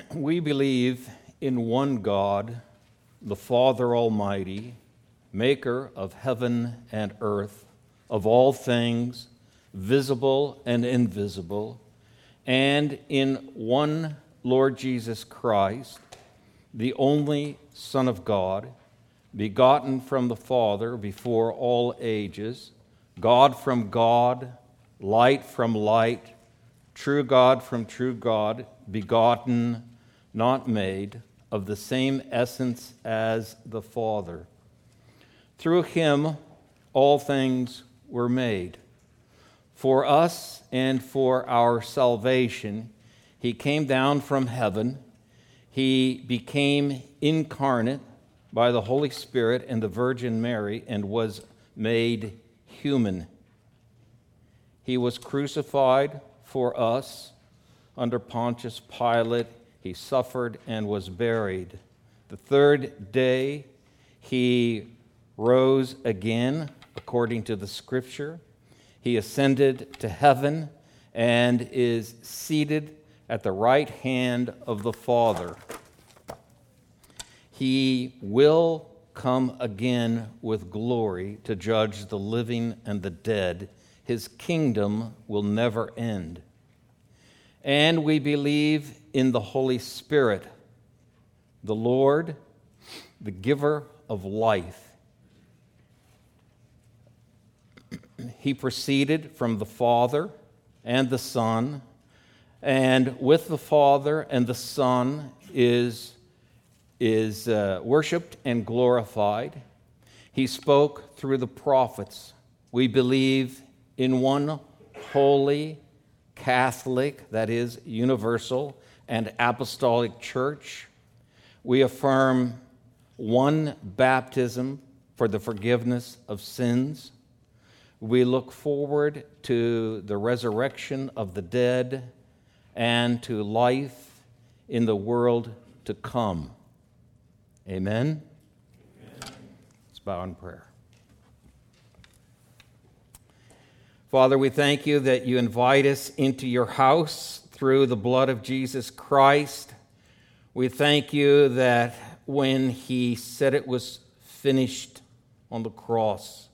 we believe in one God, the Father Almighty, maker of heaven and earth, of all things, visible and invisible, and in one Lord Jesus Christ, the only Son of God, begotten from the Father before all ages, God from God, light from light, true God from true God, begotten, not made, of the same essence as the Father. Through him all things were made. For us and for our salvation, he came down from heaven. He became incarnate by the Holy Spirit and the Virgin Mary and was made human. He was crucified for us under Pontius Pilate. He suffered and was buried. The third day, he rose again, according to the scripture. He ascended to heaven and is seated at the right hand of the Father. He will come again with glory to judge the living and the dead. His kingdom will never end. And we believe in the Holy Spirit, the Lord, the giver of life he proceeded from the Father and the Son, and with the Father and the Son is, is uh, worshiped and glorified. He spoke through the prophets. We believe in one holy, Catholic, that is, universal, and apostolic church. We affirm one baptism for the forgiveness of sins. We look forward to the resurrection of the dead and to life in the world to come. Amen. Amen. Let's bow in prayer. Father, we thank you that you invite us into your house through the blood of Jesus Christ. We thank you that when he said it was finished on the cross,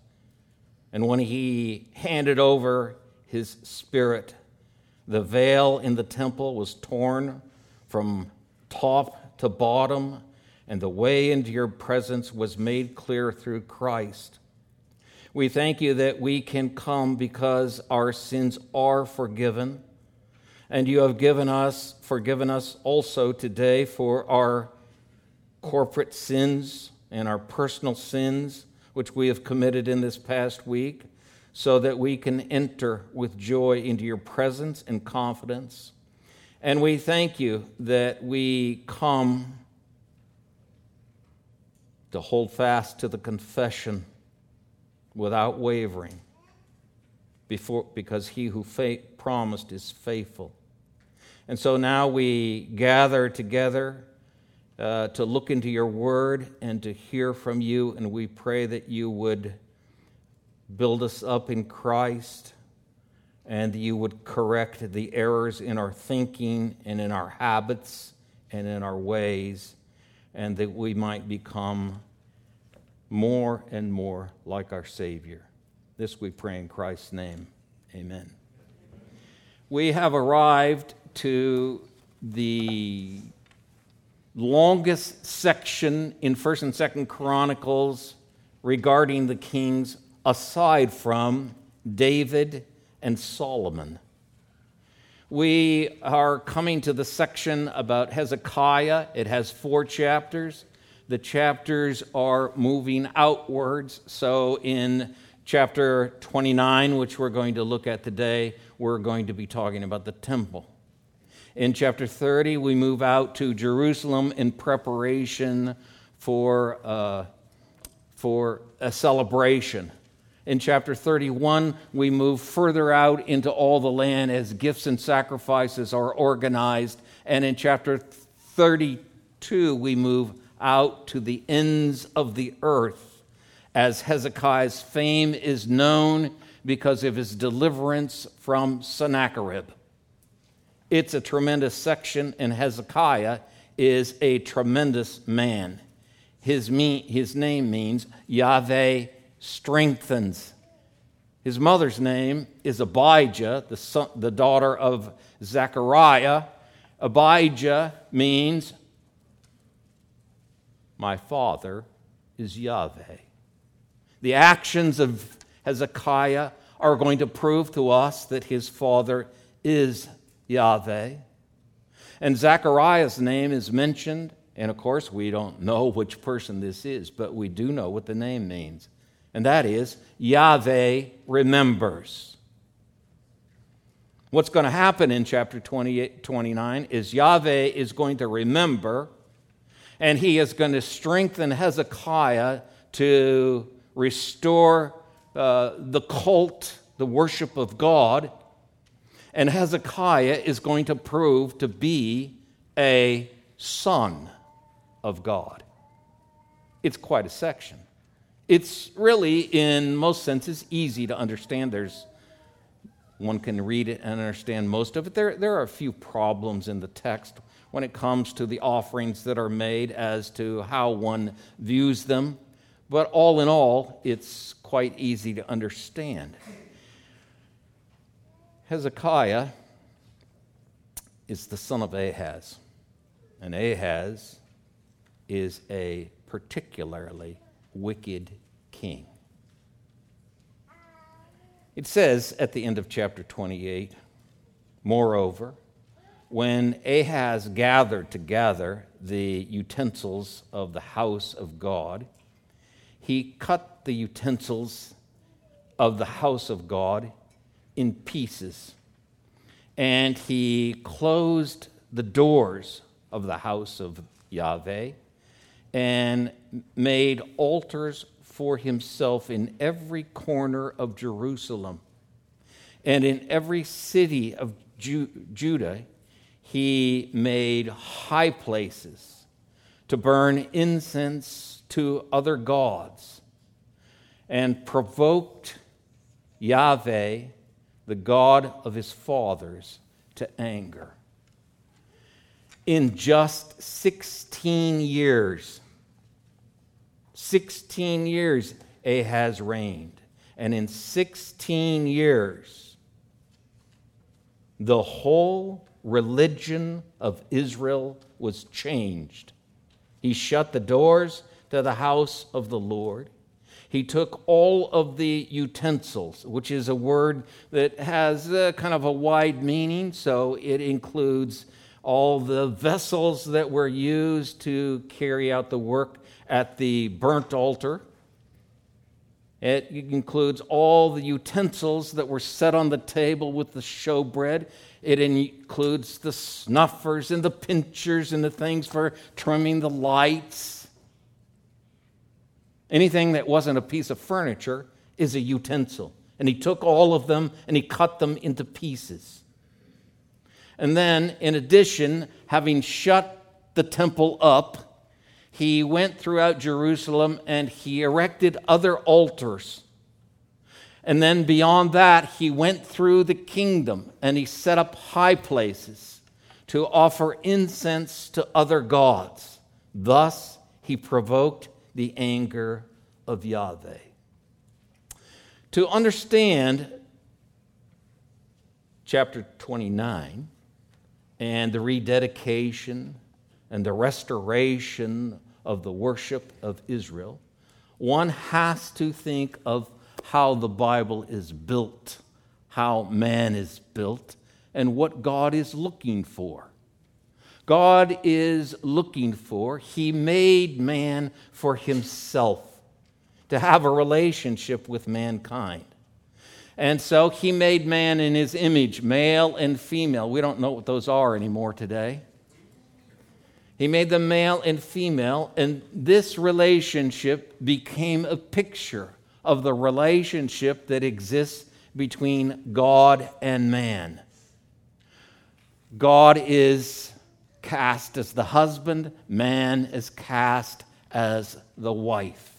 and when he handed over his spirit, the veil in the temple was torn from top to bottom, and the way into your presence was made clear through Christ. We thank you that we can come because our sins are forgiven, and you have given us, forgiven us also today for our corporate sins and our personal sins which we have committed in this past week, so that we can enter with joy into your presence and confidence. And we thank you that we come to hold fast to the confession without wavering before, because he who promised is faithful. And so now we gather together uh, to look into your word and to hear from you. And we pray that you would build us up in Christ and you would correct the errors in our thinking and in our habits and in our ways, and that we might become more and more like our Savior. This we pray in Christ's name. Amen. We have arrived to the longest section in 1st and 2nd Chronicles regarding the kings aside from David and Solomon. We are coming to the section about Hezekiah. It has four chapters. The chapters are moving outwards. So in chapter 29, which we're going to look at today, we're going to be talking about the temple. In chapter 30, we move out to Jerusalem in preparation for, uh, for a celebration. In chapter 31, we move further out into all the land as gifts and sacrifices are organized. And in chapter 32, we move out to the ends of the earth as Hezekiah's fame is known because of his deliverance from Sennacherib. It's a tremendous section, and Hezekiah is a tremendous man. His, me, his name means Yahweh strengthens. His mother's name is Abijah, the, son, the daughter of Zechariah. Abijah means, My father is Yahweh. The actions of Hezekiah are going to prove to us that his father is Yahweh. And Zechariah's name is mentioned, and of course, we don't know which person this is, but we do know what the name means, and that is Yahweh remembers. What's going to happen in chapter 28, 29 is Yahweh is going to remember, and he is going to strengthen Hezekiah to restore uh, the cult, the worship of God, and Hezekiah is going to prove to be a son of God. It's quite a section. It's really, in most senses, easy to understand. There's one can read it and understand most of it. There, there are a few problems in the text when it comes to the offerings that are made as to how one views them. But all in all, it's quite easy to understand. Hezekiah is the son of Ahaz, and Ahaz is a particularly wicked king. It says at the end of chapter 28 Moreover, when Ahaz gathered together the utensils of the house of God, he cut the utensils of the house of God in pieces. And he closed the doors of the house of Yahweh and made altars for himself in every corner of Jerusalem. And in every city of Ju- Judah, he made high places to burn incense to other gods and provoked Yahweh the God of his fathers, to anger. In just 16 years, 16 years Ahaz reigned. And in 16 years, the whole religion of Israel was changed. He shut the doors to the house of the Lord. He took all of the utensils, which is a word that has a, kind of a wide meaning, so it includes all the vessels that were used to carry out the work at the burnt altar. It includes all the utensils that were set on the table with the showbread. It includes the snuffers and the pinchers and the things for trimming the lights Anything that wasn't a piece of furniture is a utensil. And he took all of them and he cut them into pieces. And then, in addition, having shut the temple up, he went throughout Jerusalem and he erected other altars. And then, beyond that, he went through the kingdom and he set up high places to offer incense to other gods. Thus, he provoked the anger of Yahweh. To understand chapter 29 and the rededication and the restoration of the worship of Israel, one has to think of how the Bible is built, how man is built, and what God is looking for. God is looking for. He made man for himself, to have a relationship with mankind. And so he made man in his image, male and female. We don't know what those are anymore today. He made them male and female, and this relationship became a picture of the relationship that exists between God and man. God is cast as the husband, man is cast as the wife.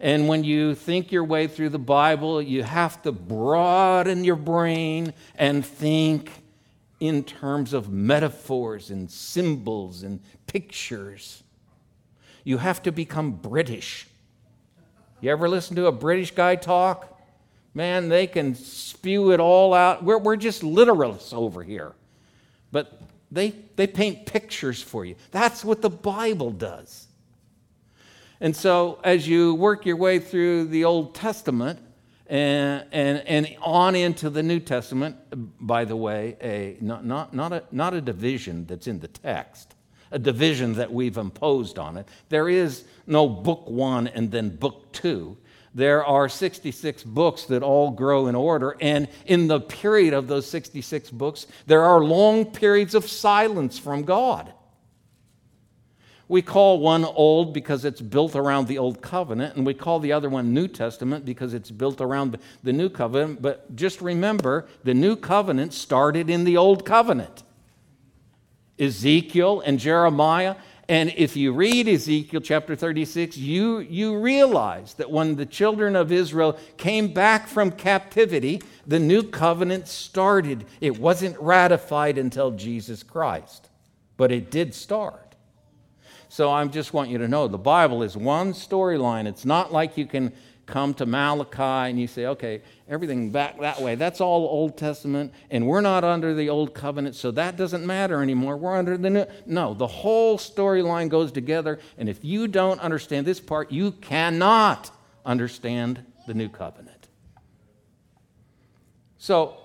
And when you think your way through the Bible, you have to broaden your brain and think in terms of metaphors and symbols and pictures. You have to become British. You ever listen to a British guy talk? Man, they can spew it all out. We're, we're just literalists over here. But they, they paint pictures for you. That's what the Bible does. And so, as you work your way through the Old Testament and, and, and on into the New Testament, by the way, a, not, not, not, a, not a division that's in the text, a division that we've imposed on it. There is no book one and then book two there are 66 books that all grow in order. And in the period of those 66 books, there are long periods of silence from God. We call one Old because it's built around the Old Covenant, and we call the other one New Testament because it's built around the New Covenant. But just remember, the New Covenant started in the Old Covenant. Ezekiel and Jeremiah and if you read Ezekiel chapter 36, you, you realize that when the children of Israel came back from captivity, the new covenant started. It wasn't ratified until Jesus Christ, but it did start. So I just want you to know the Bible is one storyline. It's not like you can come to Malachi and you say, okay, everything back that way, that's all Old Testament, and we're not under the Old Covenant, so that doesn't matter anymore. We're under the New. No, the whole storyline goes together, and if you don't understand this part, you cannot understand the New Covenant. So,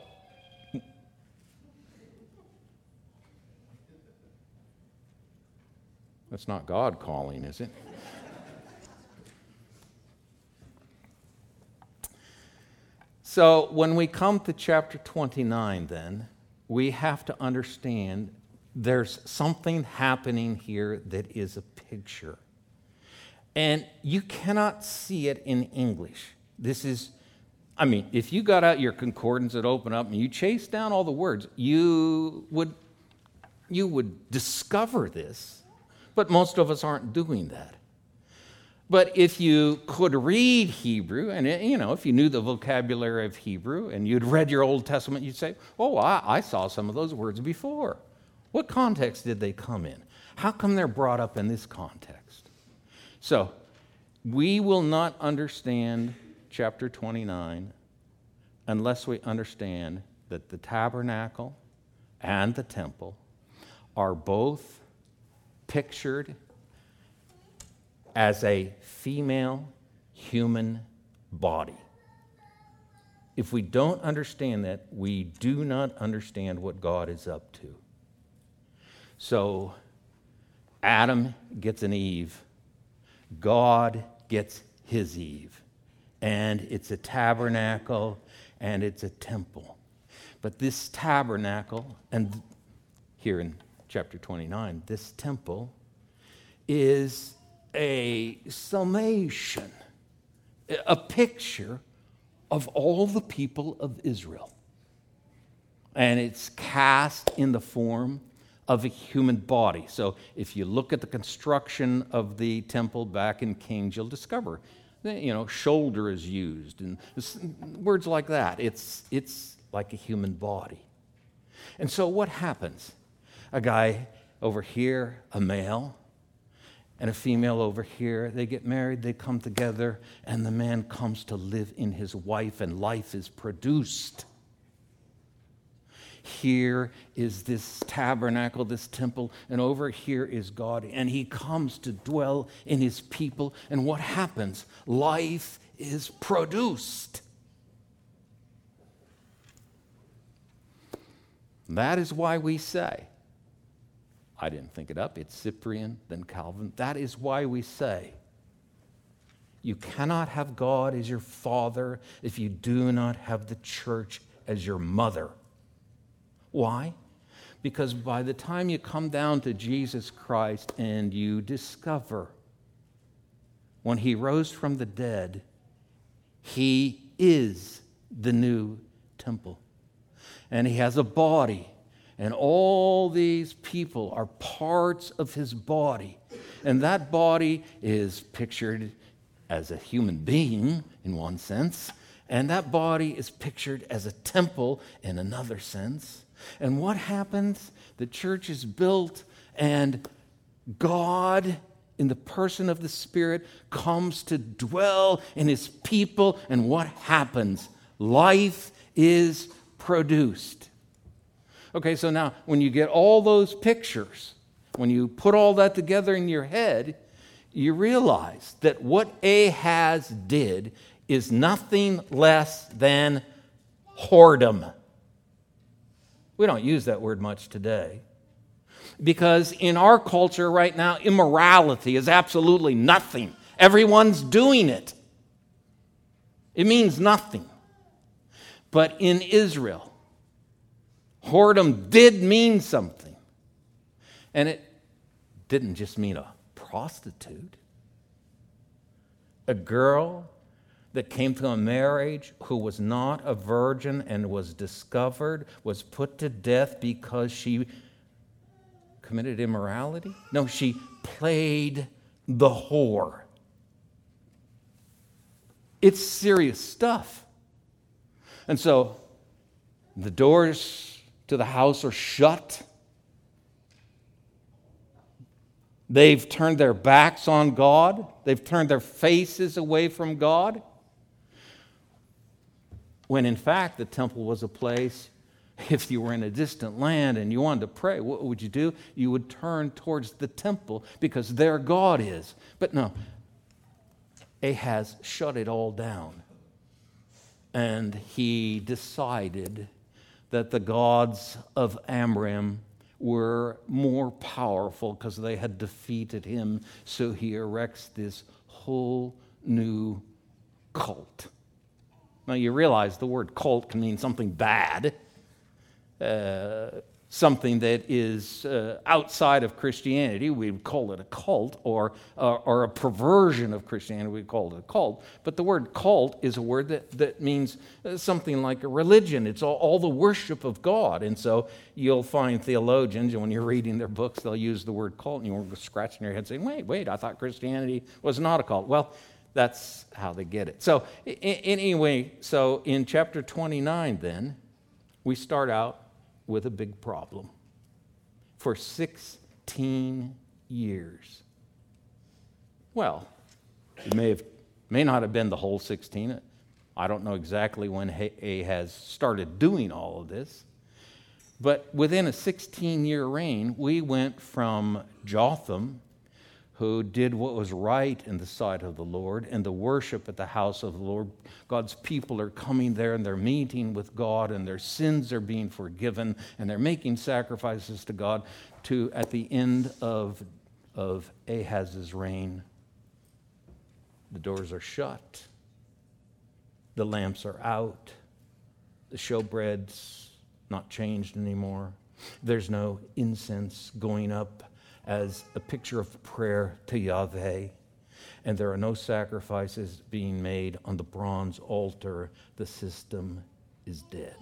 that's not God calling, is it? So when we come to chapter 29, then, we have to understand there's something happening here that is a picture. And you cannot see it in English. This is, I mean, if you got out your concordance and open up and you chase down all the words, you would, you would discover this. But most of us aren't doing that. But if you could read Hebrew, and you know, if you knew the vocabulary of Hebrew and you'd read your Old Testament, you'd say, Oh, I, I saw some of those words before. What context did they come in? How come they're brought up in this context? So, we will not understand chapter 29 unless we understand that the tabernacle and the temple are both pictured as a female human body. If we don't understand that, we do not understand what God is up to. So, Adam gets an Eve, God gets his Eve. And it's a tabernacle and it's a temple. But this tabernacle, and here in chapter 29, this temple is a summation, a picture of all the people of Israel. And it's cast in the form of a human body. So if you look at the construction of the temple back in Kings, you'll discover, you know, shoulder is used and words like that. It's, it's like a human body. And so what happens? A guy over here, a male, and a female over here. They get married, they come together, and the man comes to live in his wife, and life is produced. Here is this tabernacle, this temple, and over here is God, and He comes to dwell in His people. And what happens? Life is produced. That is why we say, I didn't think it up. It's Cyprian, then Calvin. That is why we say you cannot have God as your father if you do not have the church as your mother. Why? Because by the time you come down to Jesus Christ and you discover when he rose from the dead, he is the new temple. And he has a body and all these people are parts of his body. And that body is pictured as a human being in one sense, and that body is pictured as a temple in another sense. And what happens? The church is built, and God, in the person of the Spirit, comes to dwell in his people. And what happens? Life is produced. Okay, so now when you get all those pictures, when you put all that together in your head, you realize that what Ahaz did is nothing less than whoredom. We don't use that word much today. Because in our culture right now, immorality is absolutely nothing. Everyone's doing it. It means nothing. But in Israel, whoredom did mean something. And it didn't just mean a prostitute, a girl that came to a marriage who was not a virgin and was discovered, was put to death because she committed immorality? No, she played the whore. It's serious stuff. And so the doors to the house are shut. They've turned their backs on God. They've turned their faces away from God. When in fact, the temple was a place, if you were in a distant land and you wanted to pray, what would you do? You would turn towards the temple because there God is. But no, Ahaz shut it all down. And he decided that the gods of Aram were more powerful because they had defeated him. So he erects this whole new cult. Now, you realize the word cult can mean something bad, uh, something that is uh, outside of Christianity. We would call it a cult, or, uh, or a perversion of Christianity. We call it a cult. But the word cult is a word that, that means uh, something like a religion. It's all, all the worship of God. And so you'll find theologians, and when you're reading their books, they'll use the word cult, and you're scratching your head saying, wait, wait, I thought Christianity was not a cult. Well, that's how they get it. So, anyway, so in chapter 29, then, we start out with a big problem. For 16 years. Well, it may, have, may not have been the whole 16. I don't know exactly when Ahaz started doing all of this. But within a 16 year reign, we went from Jotham who did what was right in the sight of the Lord and the worship at the house of the Lord. God's people are coming there and they're meeting with God and their sins are being forgiven and they're making sacrifices to God to at the end of, of Ahaz's reign. The doors are shut. The lamps are out. The showbread's not changed anymore. There's no incense going up as a picture of prayer to Yahweh. And there are no sacrifices being made on the bronze altar. The system is dead.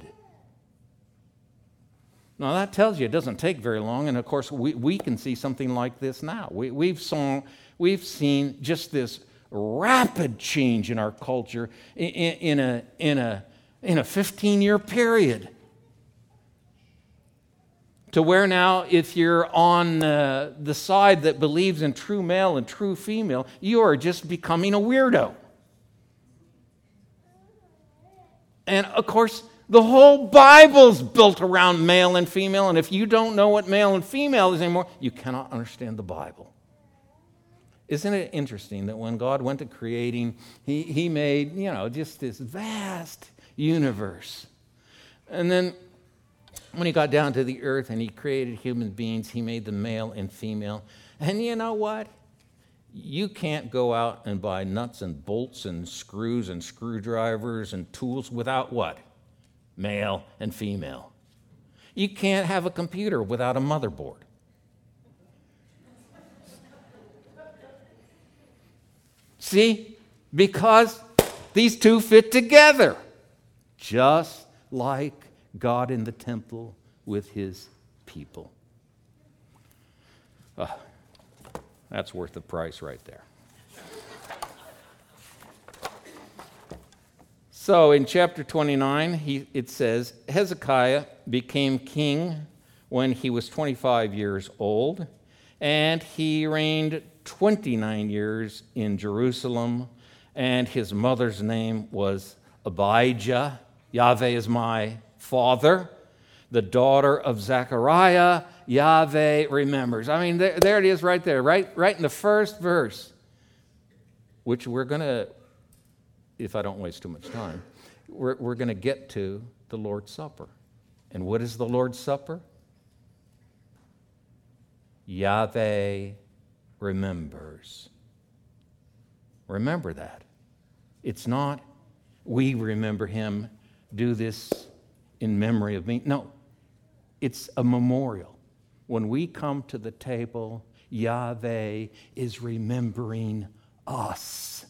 Now, that tells you it doesn't take very long. And of course, we, we can see something like this now. We, we've, saw, we've seen just this rapid change in our culture in, in, a, in, a, in a 15 year period to where now, if you're on uh, the side that believes in true male and true female, you are just becoming a weirdo. And of course, the whole Bible's built around male and female, and if you don't know what male and female is anymore, you cannot understand the Bible. Isn't it interesting that when God went to creating, he, he made, you know, just this vast universe. And then when he got down to the earth and he created human beings, he made them male and female. And you know what? You can't go out and buy nuts and bolts and screws and screwdrivers and tools without what? Male and female. You can't have a computer without a motherboard. See? Because these two fit together, just like God in the temple with his people. Uh, that's worth the price right there. So in chapter 29, he, it says Hezekiah became king when he was 25 years old, and he reigned 29 years in Jerusalem, and his mother's name was Abijah. Yahweh is my father. The daughter of Zechariah, Yahweh remembers. I mean, there, there it is right there, right, right in the first verse, which we're going to if I don't waste too much time, we're, we're going to get to the Lord's Supper. And what is the Lord's Supper? Yahweh remembers. Remember that. It's not, we remember him, do this in memory of me. No, it's a memorial. When we come to the table, Yahweh is remembering us.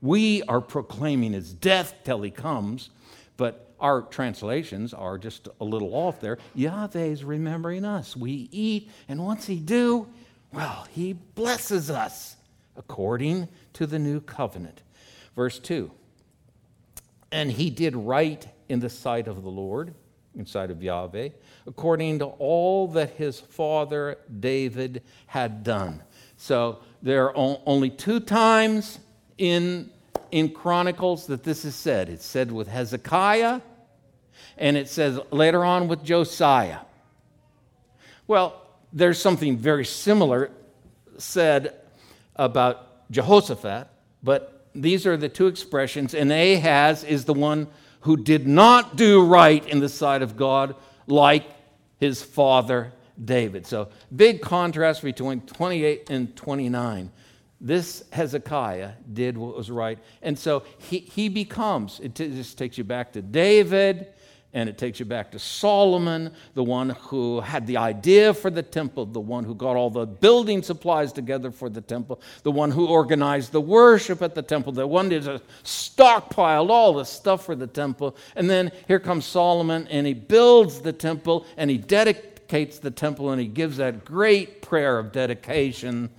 We are proclaiming his death till he comes, but our translations are just a little off there. Yahweh is remembering us. We eat, and once he do, well, he blesses us according to the new covenant. Verse 2 And he did right in the sight of the Lord, in sight of Yahweh, according to all that his father David had done. So there are only two times in, in Chronicles that this is said. It's said with Hezekiah, and it says later on with Josiah. Well, there's something very similar said about Jehoshaphat, but these are the two expressions, and Ahaz is the one who did not do right in the sight of God like his father David. So, big contrast between 28 and 29 this Hezekiah did what was right. And so he, he becomes, it just takes you back to David, and it takes you back to Solomon, the one who had the idea for the temple, the one who got all the building supplies together for the temple, the one who organized the worship at the temple, the one that stockpiled all the stuff for the temple. And then here comes Solomon, and he builds the temple, and he dedicates the temple, and he gives that great prayer of dedication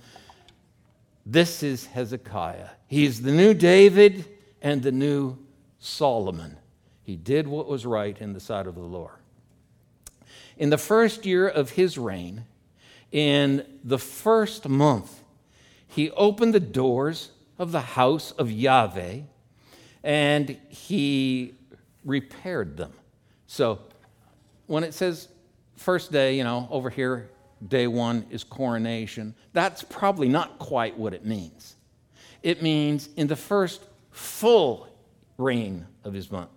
this is Hezekiah. He's the new David and the new Solomon. He did what was right in the sight of the Lord. In the first year of his reign, in the first month, he opened the doors of the house of Yahweh and he repaired them. So when it says first day, you know, over here, day one is coronation. That's probably not quite what it means. It means in the first full reign of his month.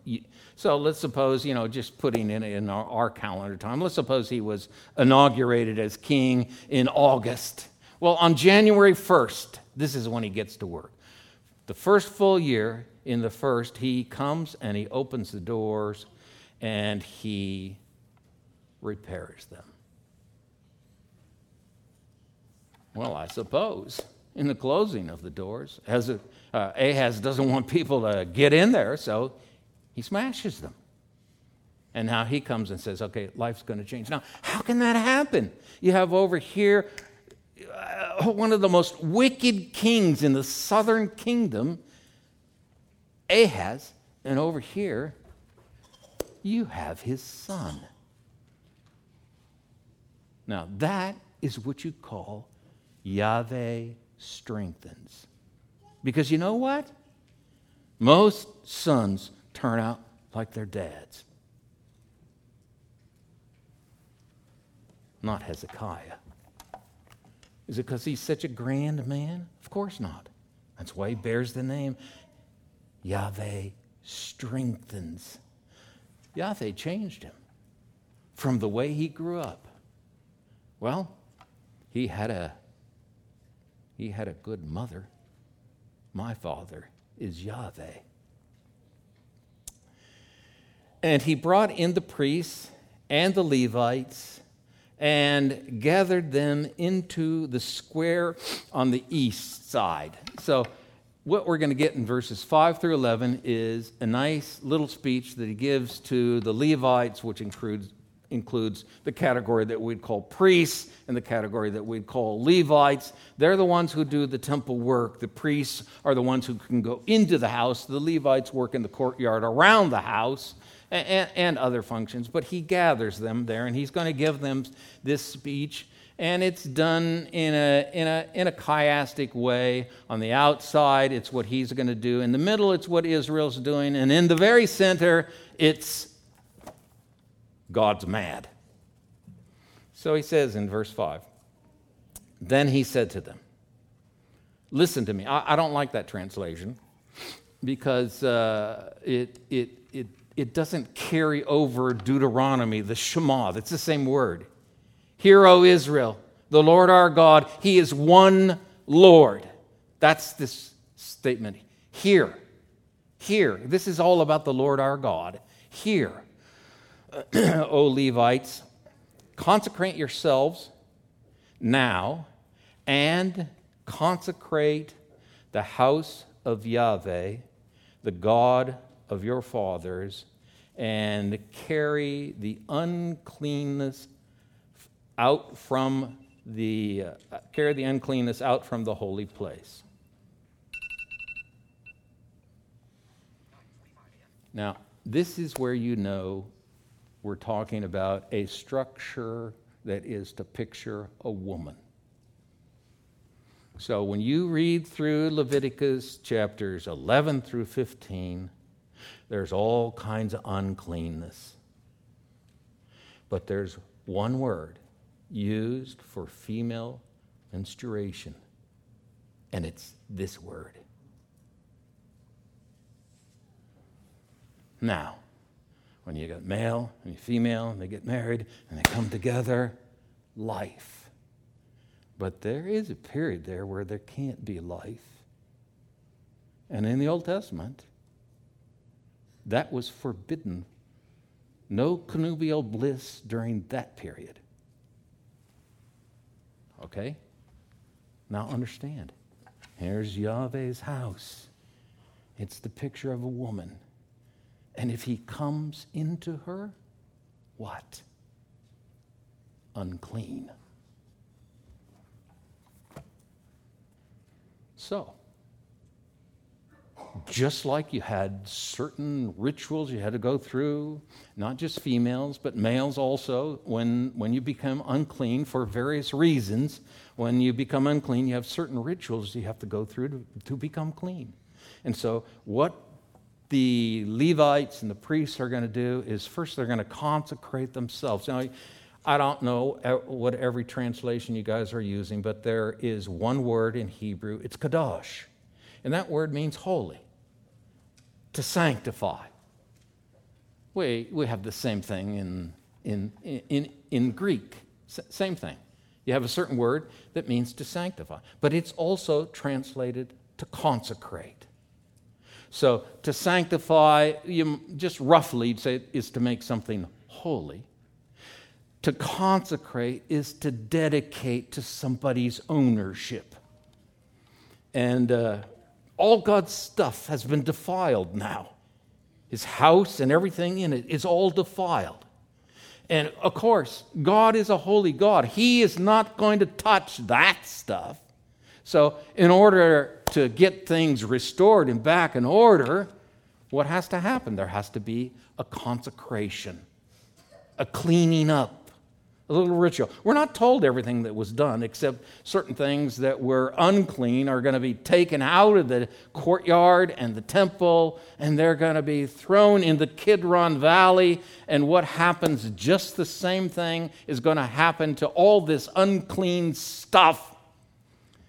So let's suppose, you know, just putting it in our, our calendar time, let's suppose he was inaugurated as king in August. Well, on January 1st, this is when he gets to work. The first full year, in the first, he comes and he opens the doors and he repairs them. Well, I suppose in the closing of the doors, as uh, Ahaz doesn't want people to get in there, so he smashes them. And now he comes and says, okay, life's going to change. Now, how can that happen? You have over here uh, one of the most wicked kings in the southern kingdom, Ahaz, and over here, you have his son. Now, that is what you call Yahweh strengthens. Because you know what? Most sons turn out like their dads. Not Hezekiah. Is it because he's such a grand man? Of course not. That's why he bears the name Yahweh strengthens. Yahweh changed him from the way he grew up. Well, he had a he had a good mother. My father is Yahweh. And he brought in the priests and the Levites and gathered them into the square on the east side. So, what we're going to get in verses 5 through 11 is a nice little speech that he gives to the Levites, which includes includes the category that we'd call priests and the category that we'd call Levites. They're the ones who do the temple work. The priests are the ones who can go into the house. The Levites work in the courtyard around the house and, and other functions. But he gathers them there and he's going to give them this speech. And it's done in a, in, a, in a chiastic way. On the outside, it's what he's going to do. In the middle, it's what Israel's doing. And in the very center, it's God's mad. So he says in verse 5 Then he said to them, Listen to me. I, I don't like that translation because uh, it, it, it, it doesn't carry over Deuteronomy, the Shema. That's the same word. Hear, O Israel, the Lord our God, He is one Lord. That's this statement. Hear. Hear. This is all about the Lord our God. Hear. O Levites, consecrate yourselves now and consecrate the house of Yahweh, the God of your fathers, and carry the uncleanness out from the uh, carry the uncleanness out from the holy place. Now, this is where you know we're talking about a structure that is to picture a woman. So when you read through Leviticus chapters 11 through 15, there's all kinds of uncleanness. But there's one word used for female menstruation, and it's this word. Now, when you got male and female and they get married and they come together, life. But there is a period there where there can't be life. And in the Old Testament, that was forbidden. No connubial bliss during that period. Okay? Now understand. Here's Yahweh's house. It's the picture of a woman. And if he comes into her, what? Unclean. So, just like you had certain rituals you had to go through, not just females, but males also, when, when you become unclean for various reasons, when you become unclean, you have certain rituals you have to go through to, to become clean. And so, what the Levites and the priests are going to do is first they're going to consecrate themselves. Now, I don't know what every translation you guys are using, but there is one word in Hebrew. It's kadosh. And that word means holy, to sanctify. We, we have the same thing in, in, in, in Greek, S- same thing. You have a certain word that means to sanctify, but it's also translated to consecrate. So to sanctify, you just roughly say, is to make something holy. To consecrate is to dedicate to somebody's ownership. And uh, all God's stuff has been defiled now. His house and everything in it is all defiled. And of course, God is a holy God. He is not going to touch that stuff. So, in order to get things restored and back in order, what has to happen? There has to be a consecration, a cleaning up, a little ritual. We're not told everything that was done, except certain things that were unclean are going to be taken out of the courtyard and the temple, and they're going to be thrown in the Kidron Valley. And what happens, just the same thing, is going to happen to all this unclean stuff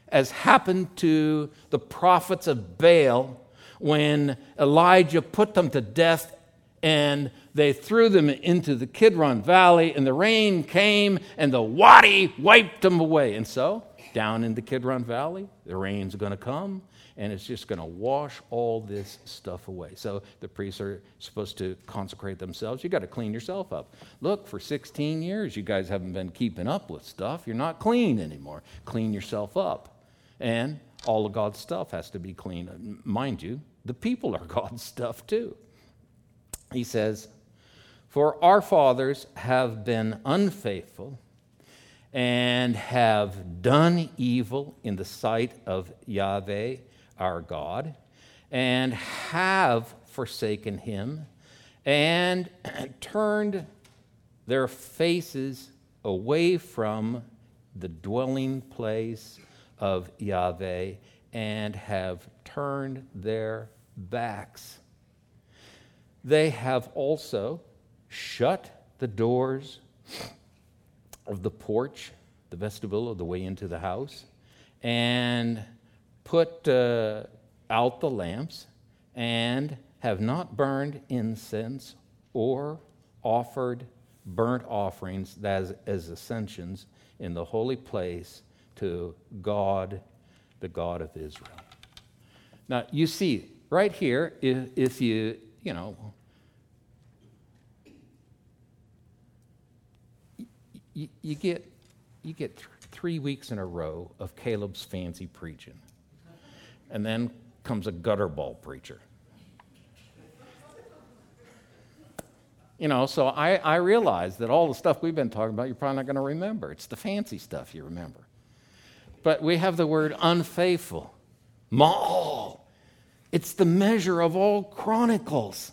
as happened to the prophets of Baal when Elijah put them to death and they threw them into the Kidron Valley, and the rain came, and the Wadi wiped them away. And so, down in the Kidron Valley, the rain's going to come, and it's just going to wash all this stuff away. So the priests are supposed to consecrate themselves. You got to clean yourself up. Look, for 16 years, you guys haven't been keeping up with stuff. You're not clean anymore. Clean yourself up. And all of God's stuff has to be clean. Mind you, the people are God's stuff too. He says, For our fathers have been unfaithful and have done evil in the sight of Yahweh our God, and have forsaken him, and turned their faces away from the dwelling place of Yahweh, and have turned their backs. They have also shut the doors of the porch, the vestibule of the way into the house, and put uh, out the lamps, and have not burned incense or offered burnt offerings as, as ascensions in the holy place to God, the God of Israel. Now, you see, right here, if, if you, you know, you, you get, you get th- three weeks in a row of Caleb's fancy preaching. And then comes a gutterball preacher. You know, so I, I realize that all the stuff we've been talking about, you're probably not going to remember. It's the fancy stuff you remember. But we have the word unfaithful. Ma'al. It's the measure of all chronicles.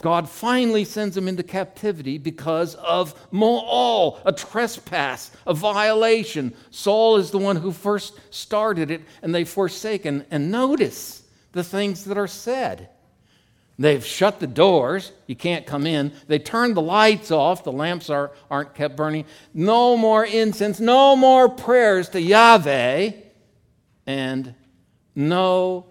God finally sends them into captivity because of Mo'al, a trespass, a violation. Saul is the one who first started it, and they've forsaken. And notice the things that are said. They've shut the doors, you can't come in. They turned the lights off, the lamps are, aren't kept burning. No more incense, no more prayers to Yahweh, and no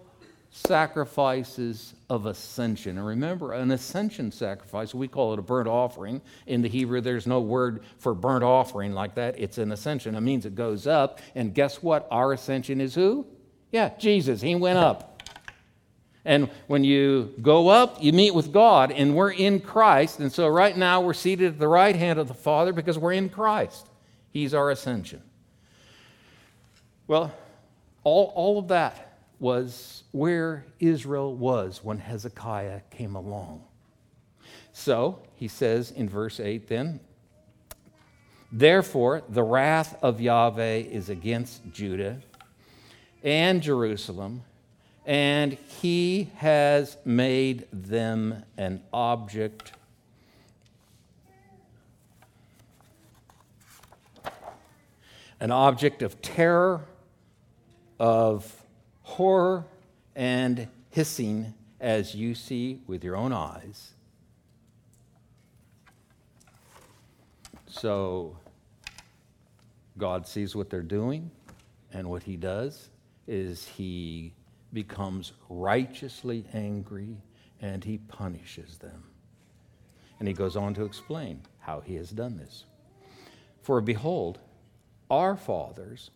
sacrifices of ascension. And remember, an ascension sacrifice, we call it a burnt offering. In the Hebrew, there's no word for burnt offering like that. It's an ascension. It means it goes up. And guess what? Our ascension is who? Yeah, Jesus. He went up. And when you go up, you meet with God, and we're in Christ. And so right now, we're seated at the right hand of the Father because we're in Christ. He's our ascension. Well, all, all of that was where Israel was when Hezekiah came along. So he says in verse 8 then, Therefore, the wrath of Yahweh is against Judah and Jerusalem, and he has made them an object an object of terror, of horror and hissing as you see with your own eyes. So, God sees what they're doing, and what He does is He becomes righteously angry and He punishes them. And He goes on to explain how He has done this. For behold, our fathers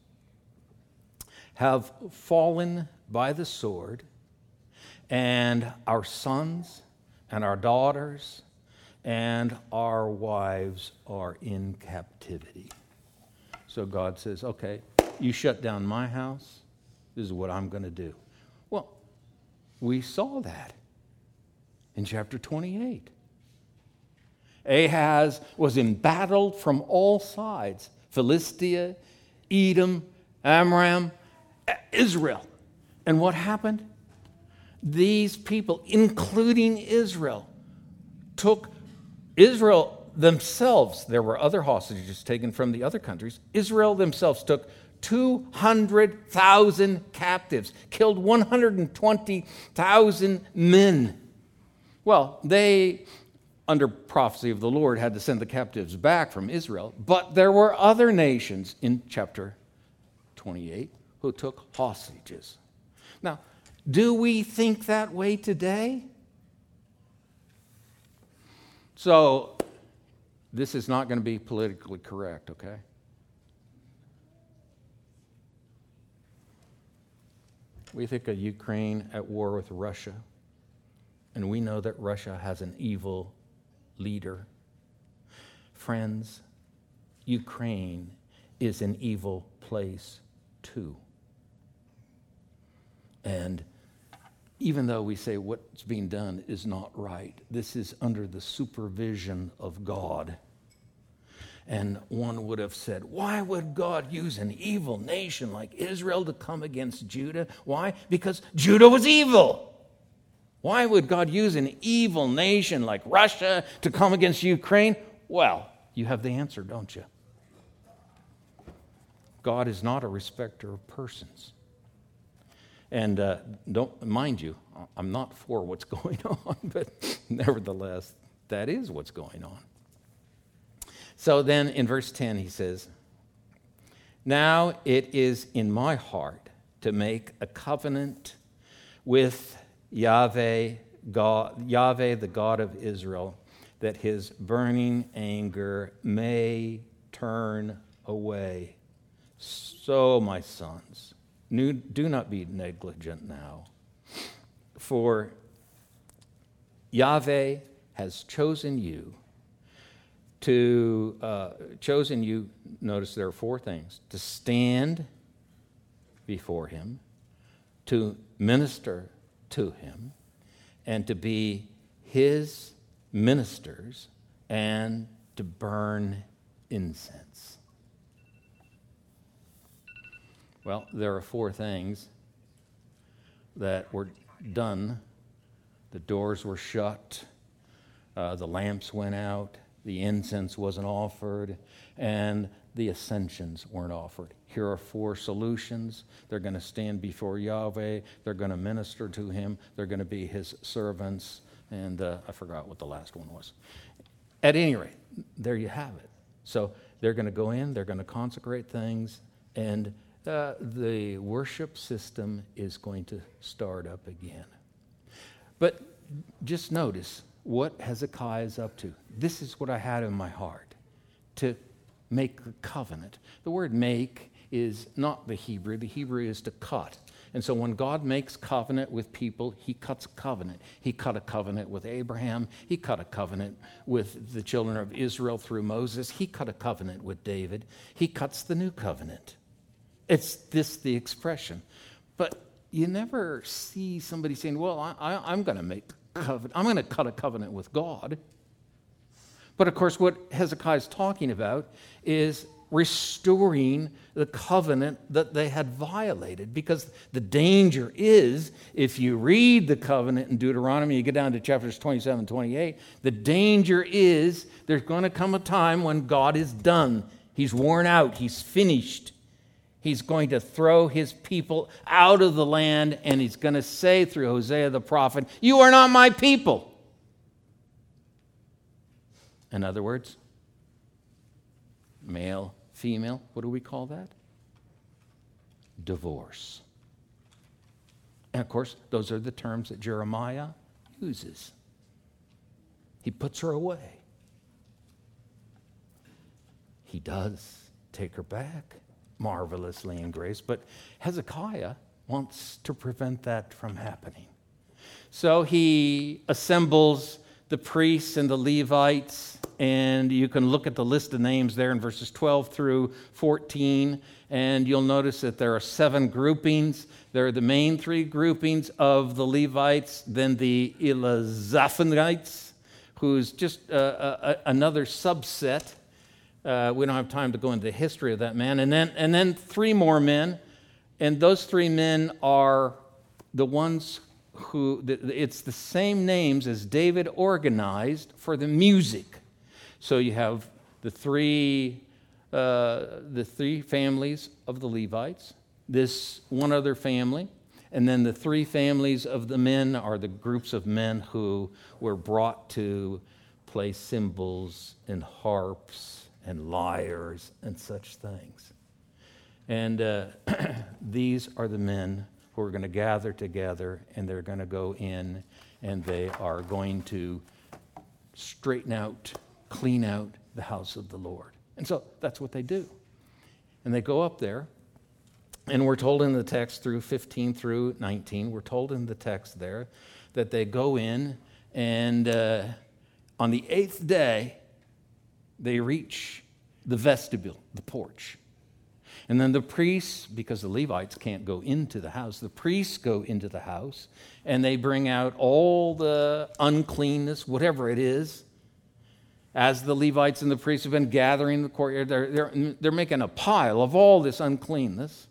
have fallen by the sword, and our sons and our daughters and our wives are in captivity. So God says, okay, you shut down my house. This is what I'm going to do. Well, we saw that in chapter 28. Ahaz was embattled from all sides Philistia, Edom, Aram, Israel. And what happened? These people, including Israel, took Israel themselves, there were other hostages taken from the other countries. Israel themselves took 200,000 captives, killed 120,000 men. Well, they, under prophecy of the Lord, had to send the captives back from Israel, but there were other nations in chapter 28 who took hostages. Now, do we think that way today? So, this is not going to be politically correct, okay? We think of Ukraine at war with Russia, and we know that Russia has an evil leader. Friends, Ukraine is an evil place too. And even though we say what's being done is not right, this is under the supervision of God. And one would have said, Why would God use an evil nation like Israel to come against Judah? Why? Because Judah was evil. Why would God use an evil nation like Russia to come against Ukraine? Well, you have the answer, don't you? God is not a respecter of persons. And uh, don't mind you, I'm not for what's going on, but nevertheless, that is what's going on. So then in verse 10, he says, Now it is in my heart to make a covenant with Yahweh, God, Yahweh, the God of Israel, that his burning anger may turn away. So, my sons, do not be negligent now. For Yahweh has chosen you to, uh, chosen you, notice there are four things to stand before him, to minister to him, and to be his ministers, and to burn incense. Well, there are four things that were done. The doors were shut, uh, the lamps went out, the incense wasn't offered, and the ascensions weren't offered. Here are four solutions. They're going to stand before Yahweh, they're going to minister to him, they're going to be his servants, and uh, I forgot what the last one was. At any rate, there you have it. So they're going to go in, they're going to consecrate things, and uh, the worship system is going to start up again. But just notice what Hezekiah is up to. This is what I had in my heart to make a covenant. The word make is not the Hebrew, the Hebrew is to cut. And so when God makes covenant with people, he cuts a covenant. He cut a covenant with Abraham. He cut a covenant with the children of Israel through Moses. He cut a covenant with David. He cuts the new covenant. It's this the expression. But you never see somebody saying, Well, I, am going to make covenant. I'm going to cut a covenant with God. But of course, what Hezekiah is talking about is restoring the covenant that they had violated. Because the danger is, if you read the covenant in Deuteronomy, you get down to chapters 27 28, the danger is there's going to come a time when God is done. He's worn out, he's finished. He's going to throw his people out of the land, and he's going to say through Hosea the prophet, You are not my people. In other words, male, female, what do we call that? Divorce. And of course, those are the terms that Jeremiah uses. He puts her away. He does take her back marvelously in grace, but Hezekiah wants to prevent that from happening. So he assembles the priests and the Levites, and you can look at the list of names there in verses 12 through 14, and you'll notice that there are seven groupings. There are the main three groupings of the Levites, then the Elizaphanites, who's just uh, a, another subset uh, we don't have time to go into the history of that man. And then, and then three more men. And those three men are the ones who, it's the same names as David organized for the music. So you have the three, uh, the three families of the Levites, this one other family, and then the three families of the men are the groups of men who were brought to play cymbals and harps and lyres and such things. And uh, these are the men who are going to gather together and they're going to go in and they are going to straighten out, clean out the house of the Lord. And so that's what they do. And they go up there, and we're told in the text through 15 through 19, we're told in the text there that they go in, and uh, on the eighth day, they reach the vestibule, the porch. And then the priests, because the Levites can't go into the house, the priests go into the house and they bring out all the uncleanness, whatever it is. As the Levites and the priests have been gathering in the courtyard, they're, they're, they're making a pile of all this uncleanness.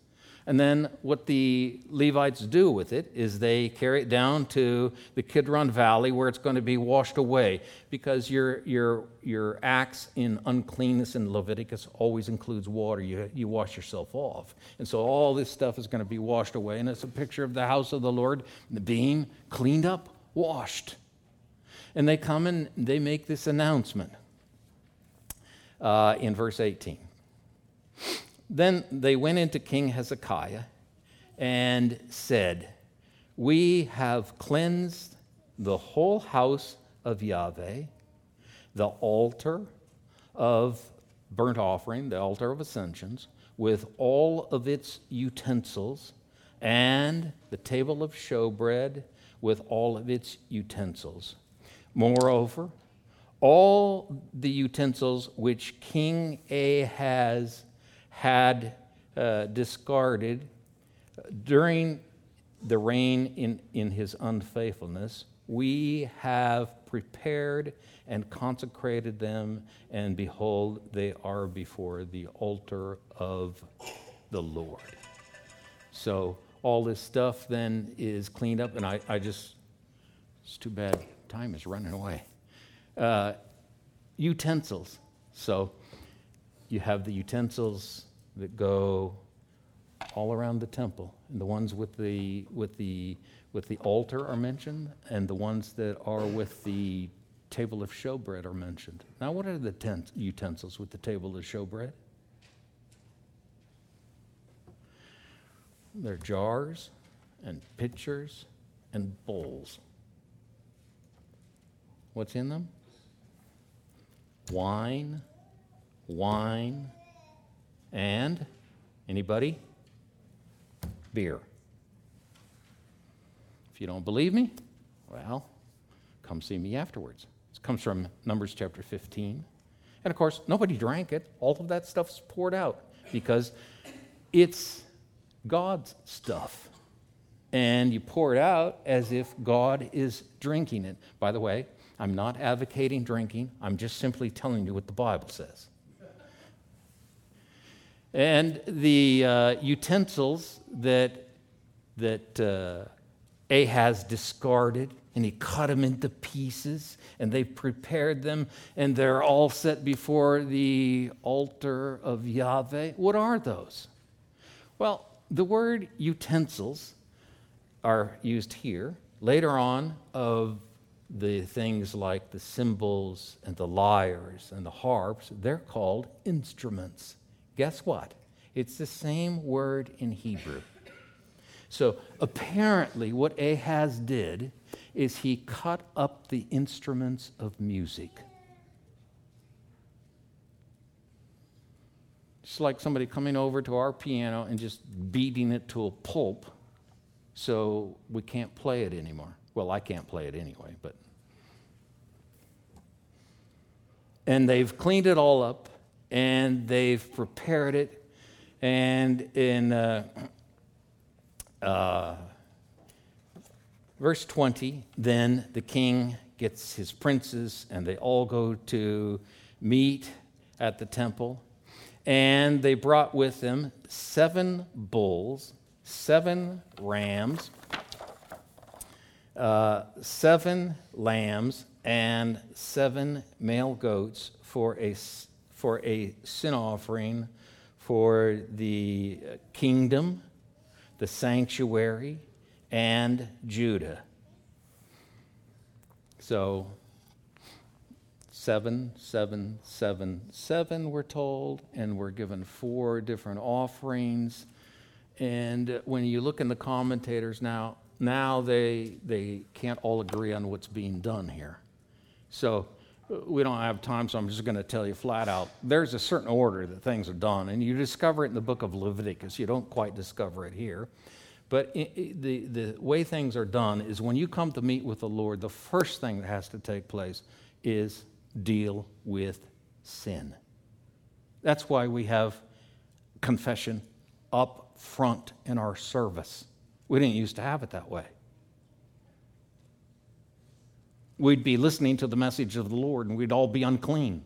And then what the Levites do with it is they carry it down to the Kidron Valley where it's going to be washed away because your, your, your acts in uncleanness in Leviticus always includes water. You, you wash yourself off. And so all this stuff is going to be washed away. And it's a picture of the house of the Lord being cleaned up, washed. And they come and they make this announcement uh, in verse 18. Then they went into King Hezekiah and said, We have cleansed the whole house of Yahweh, the altar of burnt offering, the altar of ascensions, with all of its utensils, and the table of showbread with all of its utensils. Moreover, all the utensils which King Ahaz had uh, discarded during the reign in, in his unfaithfulness, we have prepared and consecrated them, and behold, they are before the altar of the Lord. So all this stuff then is cleaned up, and I, I just, it's too bad time is running away. Uh, utensils. So you have the utensils that go all around the temple. And the ones with the, with the, with the altar are mentioned, and the ones that are with the table of showbread are mentioned. Now, what are the tent- utensils with the table of showbread? They're jars and pitchers and bowls. What's in them? Wine, wine, and anybody? Beer. If you don't believe me, well, come see me afterwards. This comes from Numbers chapter 15. And of course, nobody drank it. All of that stuff's poured out because it's God's stuff. And you pour it out as if God is drinking it. By the way, I'm not advocating drinking, I'm just simply telling you what the Bible says. And the uh, utensils that, that uh, Ahaz discarded, and he cut them into pieces, and they prepared them, and they're all set before the altar of Yahweh. What are those? Well, the word utensils are used here. Later on, of the things like the cymbals and the lyres and the harps, they're called instruments. Guess what? It's the same word in Hebrew. So apparently, what Ahaz did is he cut up the instruments of music. It's like somebody coming over to our piano and just beating it to a pulp so we can't play it anymore. Well, I can't play it anyway, but. And they've cleaned it all up and they've prepared it. And in uh, uh, verse 20, then the king gets his princes, and they all go to meet at the temple. And they brought with them seven bulls, seven rams, uh, seven lambs, and seven male goats for a for a sin offering for the kingdom, the sanctuary, and Judah. So, seven, seven, seven, seven, we're told, and we're given four different offerings. And when you look in the commentators now, now they, they can't all agree on what's being done here. So, we don't have time, so I'm just going to tell you flat out. There's a certain order that things are done, and you discover it in the book of Leviticus. You don't quite discover it here. But it, the, the way things are done is when you come to meet with the Lord, the first thing that has to take place is deal with sin. That's why we have confession up front in our service. We didn't used to have it that way. We'd be listening to the message of the Lord and we'd all be unclean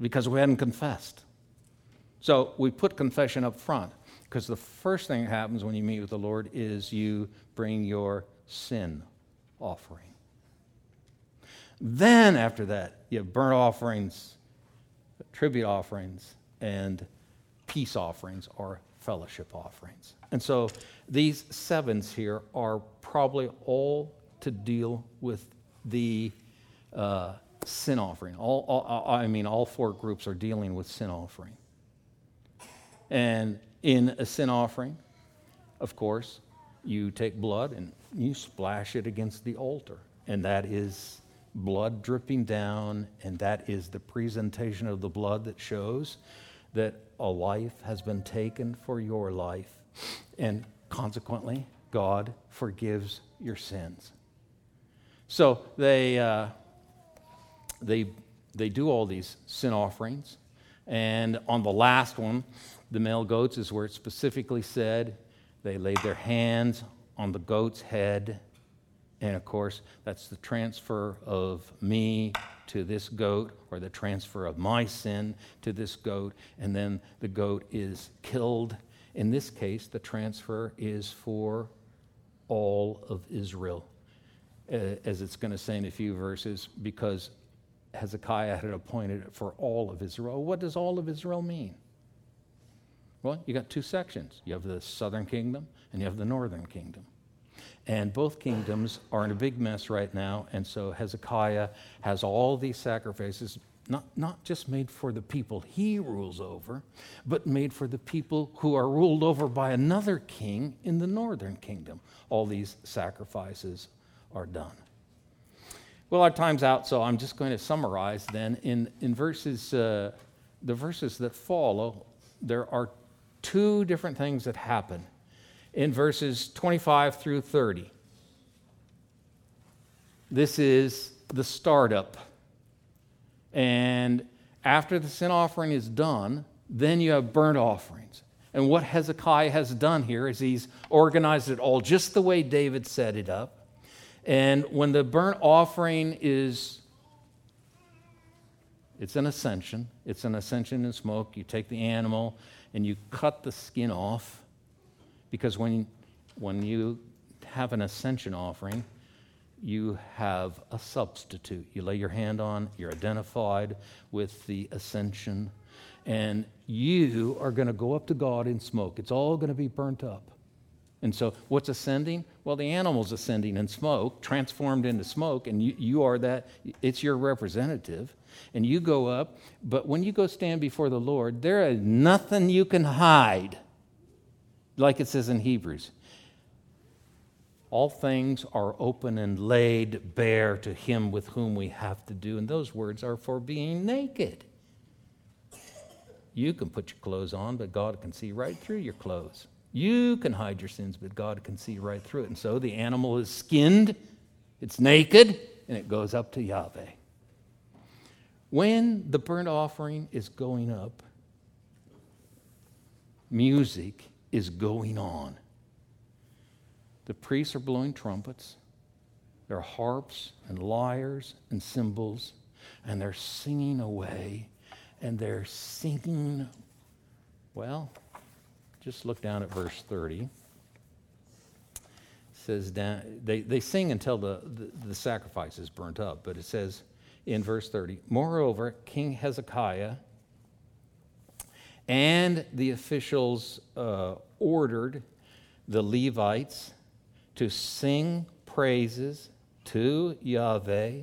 because we hadn't confessed. So we put confession up front because the first thing that happens when you meet with the Lord is you bring your sin offering. Then, after that, you have burnt offerings, tribute offerings, and peace offerings or fellowship offerings. And so these sevens here are probably all to deal with the uh, sin offering. All, all, I mean, all four groups are dealing with sin offering. And in a sin offering, of course, you take blood and you splash it against the altar. And that is blood dripping down, and that is the presentation of the blood that shows that a life has been taken for your life. And consequently, God forgives your sins. So they, uh, they, they do all these sin offerings. And on the last one, the male goats is where it specifically said they laid their hands on the goat's head. And of course, that's the transfer of me to this goat, or the transfer of my sin to this goat. And then the goat is killed. In this case, the transfer is for all of Israel, as it's going to say in a few verses, because Hezekiah had appointed it for all of Israel. What does all of Israel mean? Well, you got two sections. You have the southern kingdom and you have the northern kingdom. And both kingdoms are in a big mess right now. And so Hezekiah has all these sacrifices, not, not just made for the people he rules over, but made for the people who are ruled over by another king in the northern kingdom. All these sacrifices are done. Well, our time's out, so I'm just going to summarize then. In, in verses, uh, the verses that follow, there are two different things that happen in verses 25 through 30. This is the startup. And after the sin offering is done, then you have burnt offerings. And what Hezekiah has done here is he's organized it all just the way David set it up. And when the burnt offering is, it's an ascension, it's an ascension in smoke. You take the animal and you cut the skin off because when, when you have an ascension offering, you have a substitute. You lay your hand on, you're identified with the ascension, and you are going to go up to God in smoke. It's all going to be burnt up. And so, what's ascending? Well, the animal's ascending in smoke, transformed into smoke, and you, you are that, it's your representative. And you go up, but when you go stand before the Lord, there is nothing you can hide, like it says in Hebrews. All things are open and laid bare to him with whom we have to do. And those words are for being naked. You can put your clothes on, but God can see right through your clothes. You can hide your sins, but God can see right through it. And so the animal is skinned, it's naked, and it goes up to Yahweh. When the burnt offering is going up, music is going on. The priests are blowing trumpets, there are harps and lyres and cymbals, and they're singing away, and they're singing, well, just look down at verse 30. It says down, they, they sing until the, the, the sacrifice is burnt up, but it says in verse 30 Moreover, King Hezekiah and the officials uh, ordered the Levites to sing praises to Yahweh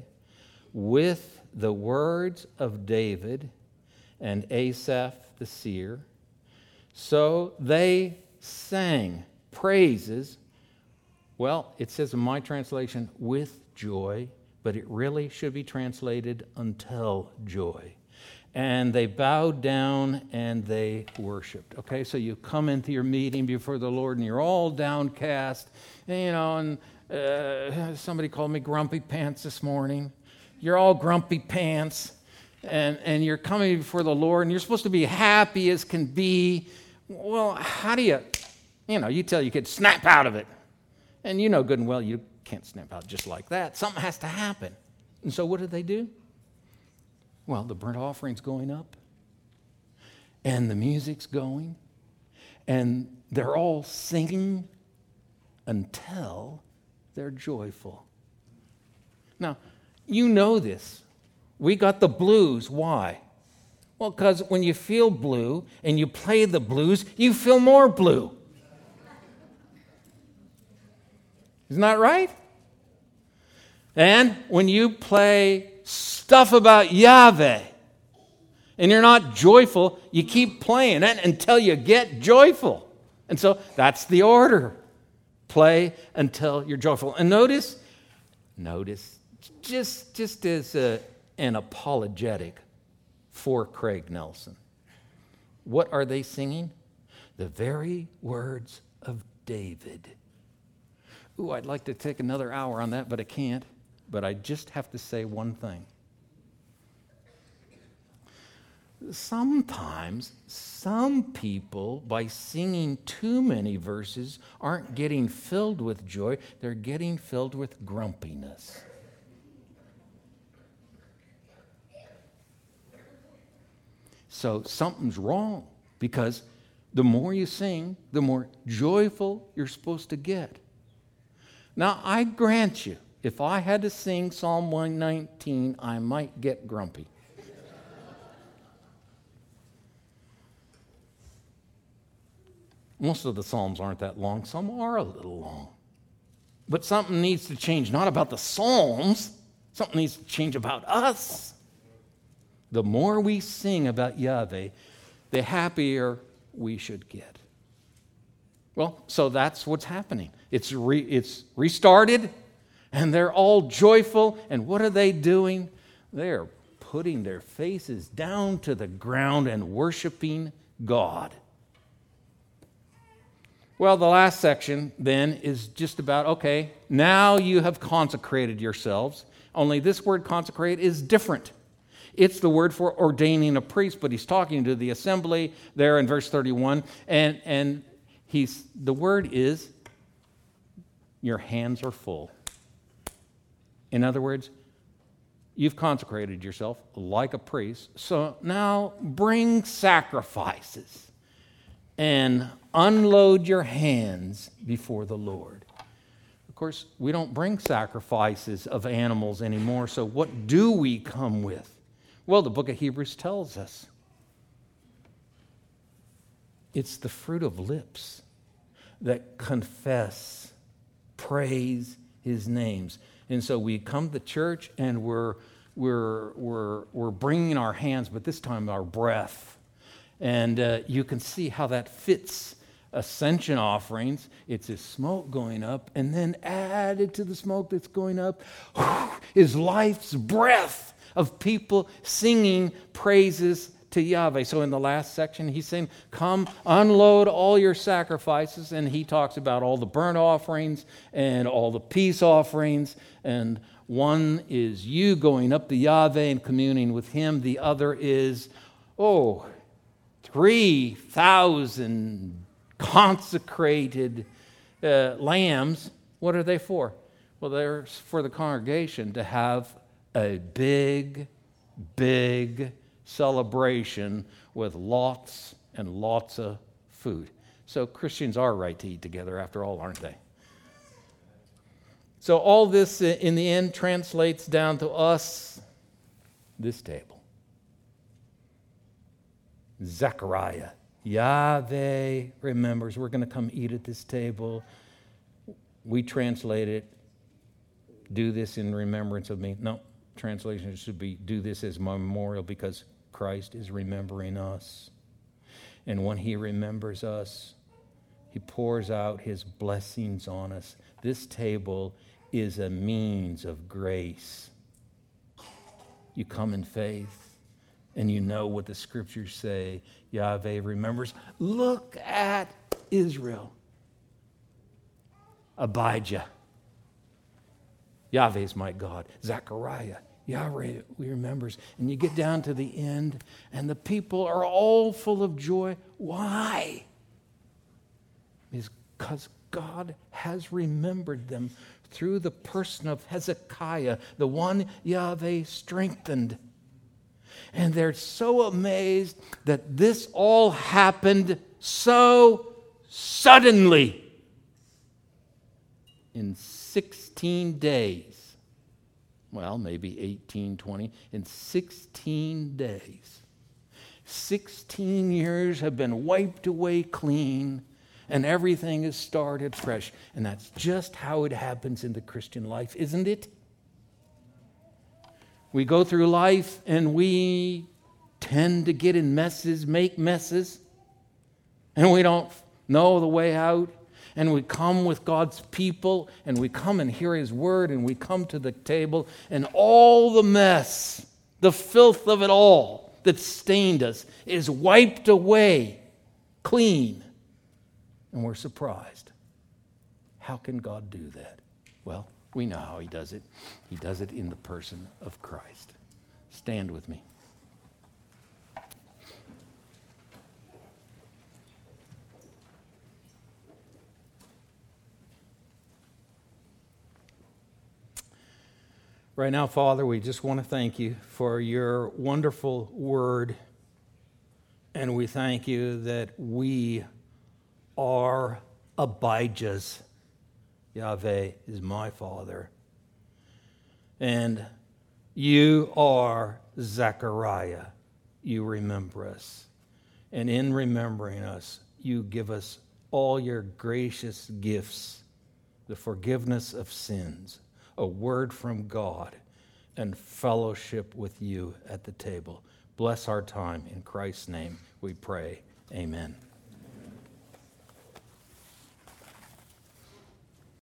with the words of David and Asaph the seer so they sang praises. Well, it says in my translation, with joy, but it really should be translated until joy. And they bowed down and they worshiped. Okay, so you come into your meeting before the Lord and you're all downcast, and, you know, and uh, somebody called me grumpy pants this morning. You're all grumpy pants, and, and you're coming before the Lord, and you're supposed to be happy as can be Well, how do you, you know, you tell your kid, snap out of it. And you know good and well you can't snap out just like that. Something has to happen. And so what did they do? Well, the burnt offering's going up, and the music's going, and they're all singing until they're joyful. Now, you know this. We got the blues. Why? Well, because when you feel blue and you play the blues, you feel more blue. Isn't that right? And when you play stuff about Yahweh and you're not joyful, you keep playing it until you get joyful. And so that's the order. Play until you're joyful. And notice, notice, just, just as a, an apologetic for Craig Nelson, what are they singing? The very words of David. Ooh, I'd like to take another hour on that, but I can't. But I just have to say one thing. Sometimes some people, by singing too many verses, aren't getting filled with joy, they're getting filled with grumpiness. So something's wrong because the more you sing, the more joyful you're supposed to get. Now, I grant you, if I had to sing Psalm 119, I might get grumpy. Most of the Psalms aren't that long, some are a little long. But something needs to change, not about the Psalms, something needs to change about us. The more we sing about Yahweh, the happier we should get. Well, so that's what's happening. It's, re, it's restarted, and they're all joyful. And what are they doing? They're putting their faces down to the ground and worshiping God. Well, the last section then is just about okay, now you have consecrated yourselves. Only this word consecrate is different. It's the word for ordaining a priest, but he's talking to the assembly there in verse 31. And, and he's, the word is, your hands are full. In other words, you've consecrated yourself like a priest. So now bring sacrifices and unload your hands before the Lord. Of course, we don't bring sacrifices of animals anymore, so what do we come with? Well, the book of Hebrews tells us it's the fruit of lips that confess, praise his names. And so we come to church and we're, we're, we're, we're bringing our hands, but this time our breath. And uh, you can see how that fits ascension offerings. It's a smoke going up, and then added to the smoke that's going up is life's breath of people singing praises to Yahweh. So in the last section, he's saying, Come, unload all your sacrifices. And he talks about all the burnt offerings and all the peace offerings. And one is you going up to Yahweh and communing with him, the other is, oh, 3,000 consecrated uh, lambs. What are they for? Well, they're for the congregation to have a big, big celebration with lots and lots of food. So Christians are right to eat together, after all, aren't they? So all this, in the end, translates down to us this table. Zechariah. Yahweh remembers. We're going to come eat at this table. We translate it, do this in remembrance of me. No, translation should be do this as memorial because Christ is remembering us. And when he remembers us, he pours out his blessings on us. This table is a means of grace. You come in faith and you know what the scriptures say. Yahweh remembers. Look at Israel. Abijah. Yahweh is my God. Zechariah. Yahweh remembers. And you get down to the end, and the people are all full of joy. Why? because God has remembered them through the person of Hezekiah, the one Yahweh strengthened. And they're so amazed that this all happened so suddenly in 16 days. Well, maybe 18, 20. In 16 days. 16 years have been wiped away clean and everything is started fresh. And that's just how it happens in the Christian life, isn't it? We go through life and we tend to get in messes, make messes, and we don't know the way out. And we come with God's people and we come and hear His word and we come to the table and all the mess, the filth of it all that stained us is wiped away clean and we're surprised. How can God do that? Well, we know how He does it. He does it in the person of Christ. Stand with me. Right now, Father, we just want to thank you for your wonderful word. And we thank you that we are Abijahs. Yahweh is my father. And you are Zechariah. You remember us. And in remembering us, you give us all your gracious gifts the forgiveness of sins, a word from God, and fellowship with you at the table. Bless our time. In Christ's name we pray. Amen.